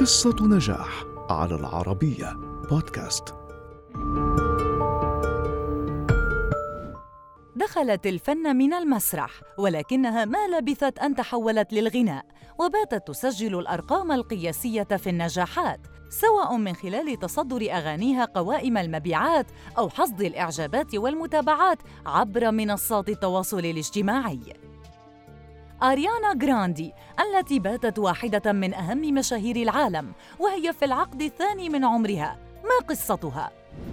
قصة نجاح على العربية بودكاست. دخلت الفن من المسرح ولكنها ما لبثت أن تحولت للغناء وباتت تسجل الأرقام القياسية في النجاحات سواء من خلال تصدر أغانيها قوائم المبيعات أو حصد الإعجابات والمتابعات عبر منصات التواصل الاجتماعي آريانا جراندي التي باتت واحدة من أهم مشاهير العالم وهي في العقد الثاني من عمرها. ما قصتها؟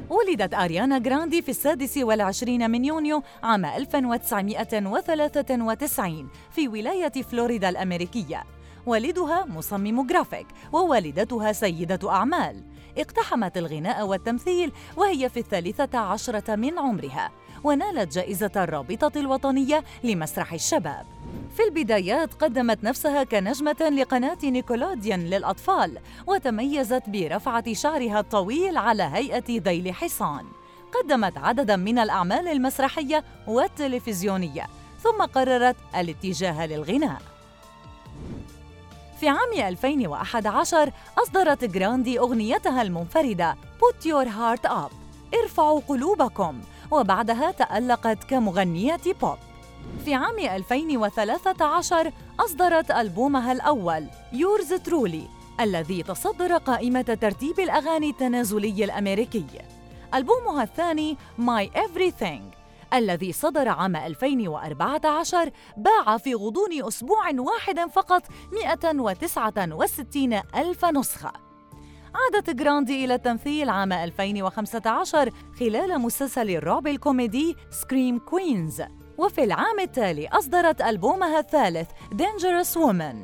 ولدت آريانا جراندي في السادس والعشرين من يونيو عام 1993 في ولاية فلوريدا الأمريكية. والدها مصمم جرافيك ووالدتها سيدة أعمال. اقتحمت الغناء والتمثيل وهي في الثالثة عشرة من عمرها. ونالت جائزة الرابطة الوطنية لمسرح الشباب. في البدايات قدمت نفسها كنجمة لقناة نيكولوديان للأطفال وتميزت برفعة شعرها الطويل على هيئة ذيل حصان. قدمت عددا من الأعمال المسرحية والتلفزيونية ثم قررت الاتجاه للغناء. في عام 2011 أصدرت جراندي أغنيتها المنفردة Put Your Heart Up ارفعوا قلوبكم وبعدها تألقت كمغنية بوب في عام 2013 أصدرت ألبومها الأول Yours Truly الذي تصدر قائمة ترتيب الأغاني التنازلي الأمريكي. ألبومها الثاني My Everything الذي صدر عام 2014 باع في غضون أسبوع واحد فقط 169 ألف نسخة. عادت جراندي إلى التمثيل عام 2015 خلال مسلسل الرعب الكوميدي Scream Queens وفي العام التالي أصدرت ألبومها الثالث Dangerous Woman.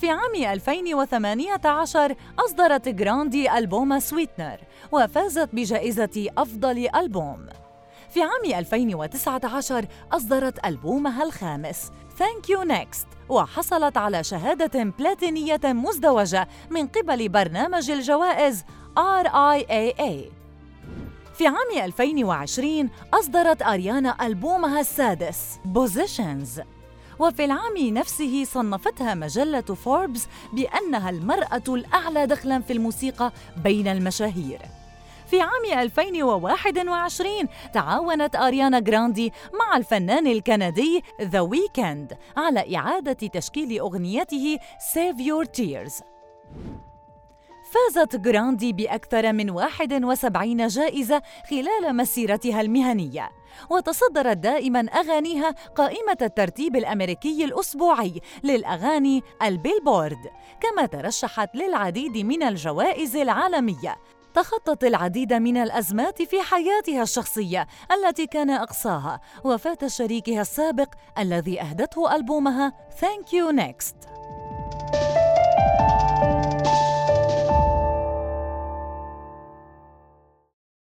في عام 2018 أصدرت جراندي ألبوم Sweetener وفازت بجائزة أفضل ألبوم. في عام 2019 أصدرت ألبومها الخامس. Thank You Next. وحصلت على شهادة بلاتينية مزدوجة من قبل برنامج الجوائز RIAA في عام 2020 أصدرت أريانا ألبومها السادس Positions. وفي العام نفسه صنفتها مجلة فوربس بأنها المرأة الأعلى دخلاً في الموسيقى بين المشاهير. في عام 2021 تعاونت أريانا جراندي مع الفنان الكندي ذا ويكند على إعادة تشكيل أغنيته Save Your Tears. فازت جراندي بأكثر من 71 جائزة خلال مسيرتها المهنية وتصدرت دائما أغانيها قائمة الترتيب الأمريكي الأسبوعي للأغاني البيلبورد كما ترشحت للعديد من الجوائز العالمية. تخطت العديد من الأزمات في حياتها الشخصية التي كان أقصاها وفاة شريكها السابق الذي أهدته ألبومها Thank You Next.